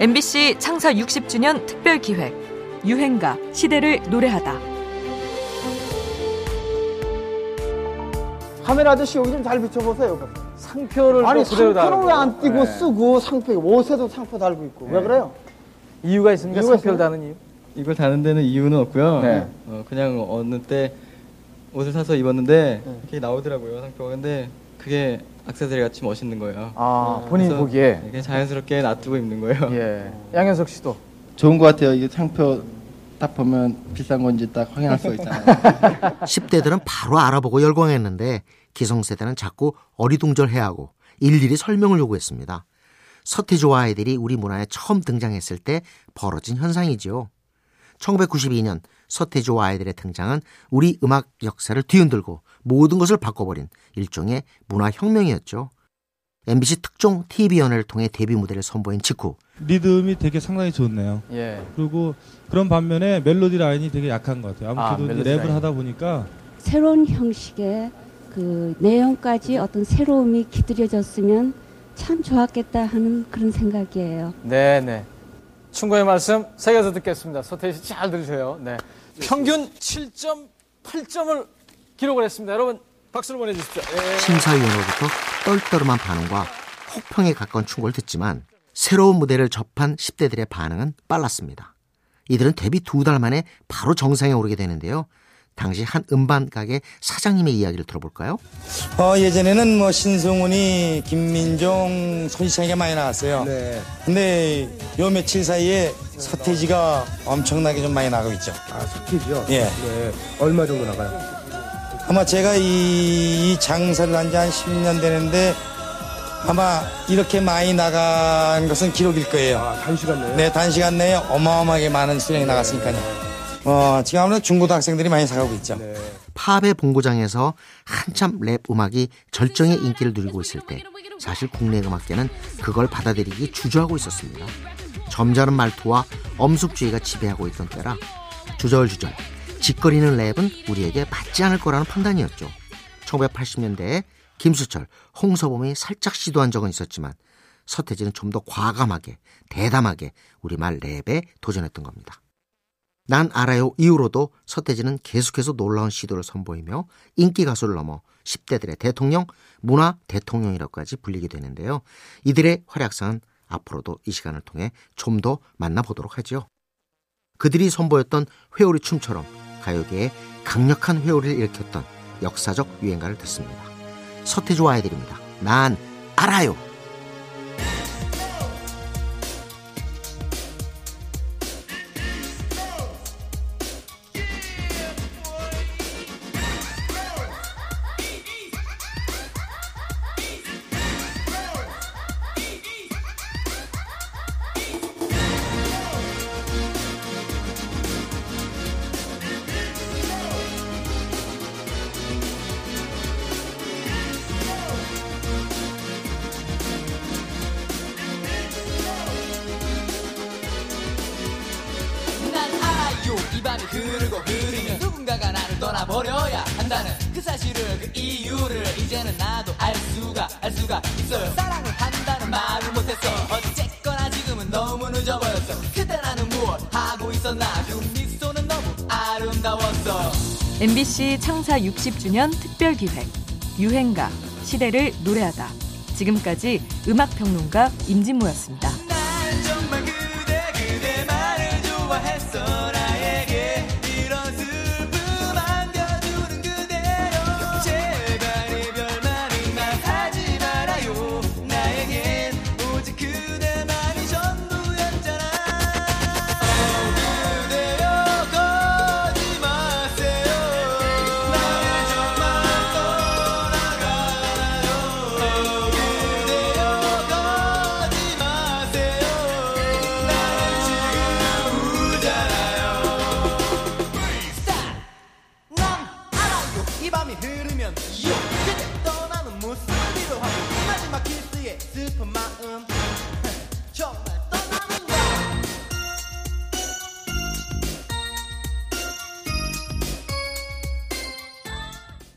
MBC 창사 60주년 특별 기획 유행가 시대를 노래하다. 카메라 아저씨 여기 좀 잘 비춰보세요. 상표를 아니 또 그대로 상표는 달고. 왜안 띄고 네. 쓰고 상표 옷에도 상표 달고 있고 왜 네. 그래요? 이유가 있습니까? 이유가 상표를 있어요? 다는 이유? 이걸 다는 데는 이유는 없고요. 네. 어, 그냥 어느 때 옷을 사서 입었는데 네. 이렇게 나오더라고요 상표가. 근데 그게 악세사리 같이 멋있는 거예요. 아, 그래서 보기에. 그냥 자연스럽게 놔두고 입는 거예요. 예. 양현석 씨도. 좋은 것 같아요. 이게 상표 딱 보면 비싼 건지 딱 확인할 수가 있잖아요. 10대들은 바로 알아보고 열광했는데 기성세대는 자꾸 어리둥절해야 하고 일일이 설명을 요구했습니다. 서태지와 아이들이 우리 문화에 처음 등장했을 때 벌어진 현상이지요. 1992년 서태지와 아이들의 등장은 우리 음악 역사를 뒤흔들고 모든 것을 바꿔버린 일종의 문화혁명이었죠. MBC 특종 TV연애를 통해 데뷔 무대를 선보인 직후 리듬이 되게 상당히 좋네요. 예. 그리고 그런 반면에 멜로디 라인이 되게 약한 것 같아요. 아, 아무래도 멜로디 랩을 라인. 하다 보니까 새로운 형식의 그 내용까지 어떤 새로움이 기들여졌으면 참 좋았겠다 하는 그런 생각이에요. 네, 네. 충고의 말씀 새겨서 듣겠습니다. 서태지 씨잘 들으세요. 네. 평균 7.8점을 기록을 했습니다. 여러분 박수를 보내주십시오. 예. 심사위원으로부터 떨떠름한 반응과 혹평에 가까운 충고를 듣지만 새로운 무대를 접한 10대들의 반응은 빨랐습니다. 이들은 데뷔 두 달 만에 바로 정상에 오르게 되는데요. 당시 한 음반 가게 사장님의 이야기를 들어볼까요? 어, 예전에는 뭐 신승훈이, 김민종, 손희창이가 많이 나왔어요. 네. 근데 요 며칠 사이에 서태지가 엄청나게 좀 많이 나가고 있죠. 아, 석기죠? 예. 네. 얼마 정도 나가요? 아마 제가 이, 이 장사를 한 지 한 10년 되는데 아마 이렇게 많이 나간 것은 기록일 거예요. 아, 단시간 내에? 네, 단시간 내에 어마어마하게 많은 수량이 나갔으니까요. 어, 지금 아무래도 중고등학생들이 많이 사가고 있죠. 네. 팝의 본고장에서 한참 랩 음악이 절정의 인기를 누리고 있을 때 사실 국내 음악계는 그걸 받아들이기 주저하고 있었습니다. 점잖은 말투와 엄숙주의가 지배하고 있던 때라 주절주절 짓거리는 랩은 우리에게 맞지 않을 거라는 판단이었죠. 1980년대에 김수철, 홍서범이 살짝 시도한 적은 있었지만 서태지는 좀 더 과감하게 대담하게 우리말 랩에 도전했던 겁니다. 난 알아요 이후로도 서태지는 계속해서 놀라운 시도를 선보이며 인기 가수를 넘어 10대들의 대통령, 문화 대통령이라고까지 불리게 되는데요. 이들의 활약상은 앞으로도 이 시간을 통해 좀 더 만나보도록 하죠. 그들이 선보였던 회오리 춤처럼 가요계에 강력한 회오리를 일으켰던 역사적 유행가를 듣습니다. 서태지와 아이들입니다. 난 알아요. 알아요 이 밤이 흐르고 흐르면 누군가가 나를 떠나버려야 한다는 그 사실을 그 이유를 이제는 나도 알 수가 알 수가 있어요 사랑을 한다는 말을 못했어 어쨌거나 지금은 너무 늦어버렸어 그때 나는 무엇 하고 있었나 그 미소는 너무 아름다웠어 MBC 창사 60주년 특별 기획 유행가 시대를 노래하다. 지금까지 음악 평론가 임진모였습니다. 밤이 흐르면 그대 떠나는 모습을 필요하고 마지막 키스의 슬픈 마음.